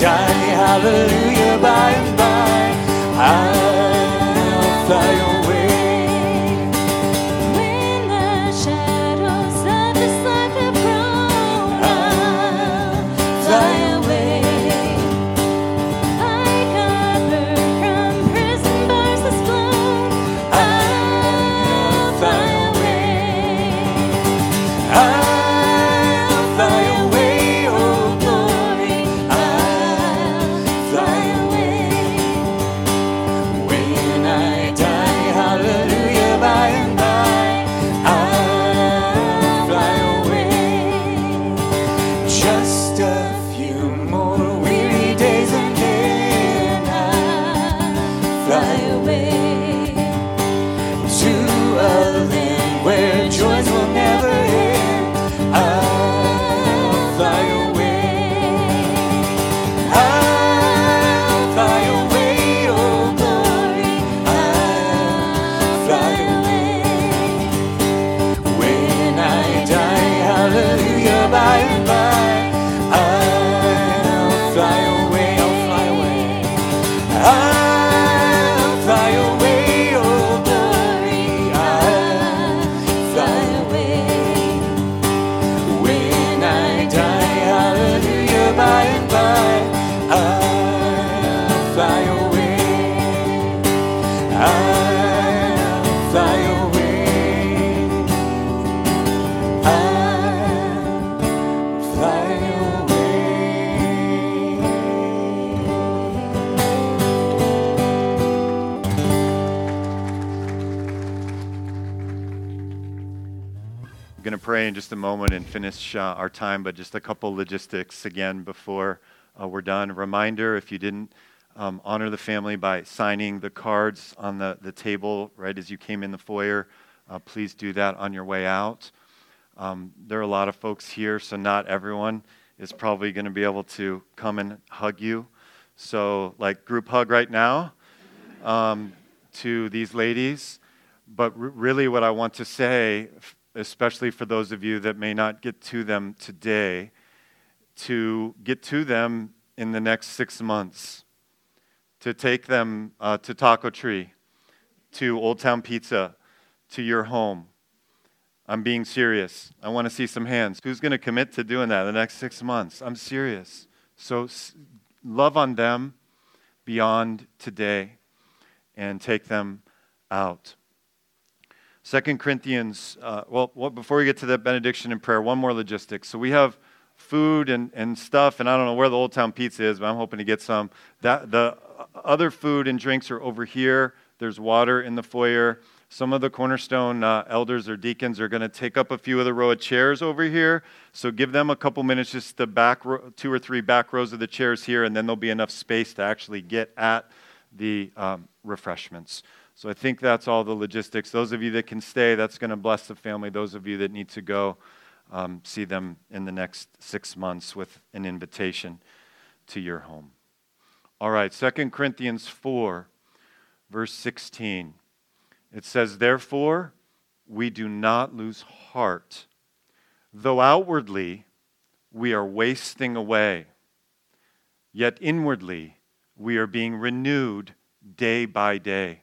die, hallelujah, by and by. I'll fly finish uh, our time, but just a couple logistics again before uh, we're done. Reminder if you didn't um, honor the family by signing the cards on the, the table right as you came in the foyer, uh, please do that on your way out. Um, there are a lot of folks here, so not everyone is probably going to be able to come and hug you. So, like, group hug right now um, to these ladies. But r- really, what I want to say, especially for those of you that may not get to them today, to get to them in the next six months, to take them uh, to Taco Tree, to Old Town Pizza, to your home. I'm being serious. I want to see some hands. Who's going to commit to doing that in the next six months? I'm serious. So love on them beyond today and take them out. Second Corinthians, uh, well, well, before we get to the benediction and prayer, one more logistics. So we have food and, and stuff, and I don't know where the Old Town Pizza is, but I'm hoping to get some. That, the other food and drinks are over here. There's water in the foyer. Some of the Cornerstone uh, elders or deacons are going to take up a few of the row of chairs over here. So give them a couple minutes, just the back two or three back rows of the chairs here, and then there'll be enough space to actually get at the um, refreshments. So I think that's all the logistics. Those of you that can stay, that's going to bless the family. Those of you that need to go, um, see them in the next six months with an invitation to your home. All right, 2 Corinthians 4, verse 16. It says, Therefore, we do not lose heart, though outwardly we are wasting away, yet inwardly we are being renewed day by day.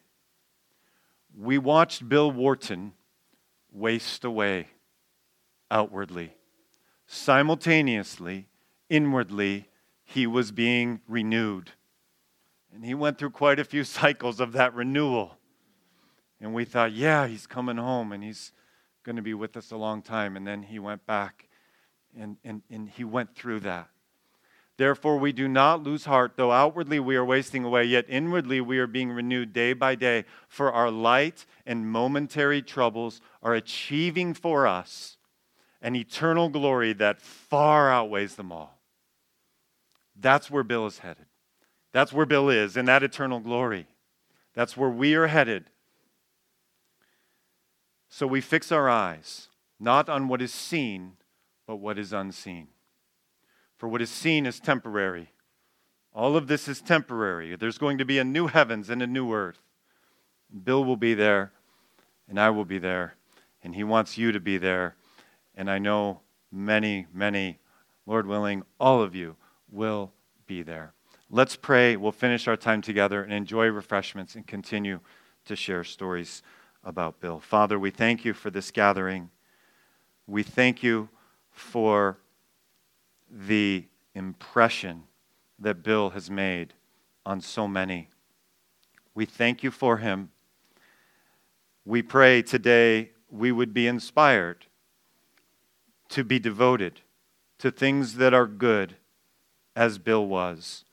We watched Bill Wharton waste away outwardly. Simultaneously, inwardly, he was being renewed. And he went through quite a few cycles of that renewal. And we thought, yeah, he's coming home and he's going to be with us a long time. And then he went back and, and, and he went through that. Therefore, we do not lose heart, though outwardly we are wasting away, yet inwardly we are being renewed day by day. For our light and momentary troubles are achieving for us an eternal glory that far outweighs them all. That's where Bill is headed. That's where Bill is, in that eternal glory. That's where we are headed. So we fix our eyes not on what is seen, but what is unseen. For what is seen is temporary. All of this is temporary. There's going to be a new heavens and a new earth. Bill will be there, and I will be there, and he wants you to be there. And I know many, many, Lord willing, all of you will be there. Let's pray. We'll finish our time together and enjoy refreshments and continue to share stories about Bill. Father, we thank you for this gathering. We thank you for the impression that Bill has made on so many. We thank you for him. We pray today we would be inspired to be devoted to things that are good as Bill was.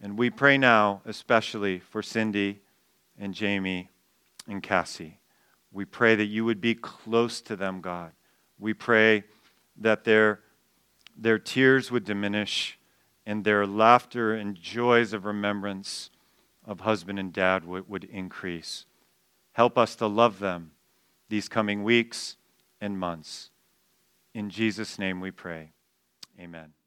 And we pray now, especially for Cindy and Jamie and Cassie. We pray that you would be close to them, God. We pray that their, their tears would diminish and their laughter and joys of remembrance of husband and dad would, would increase. Help us to love them these coming weeks and months. In Jesus' name we pray. Amen.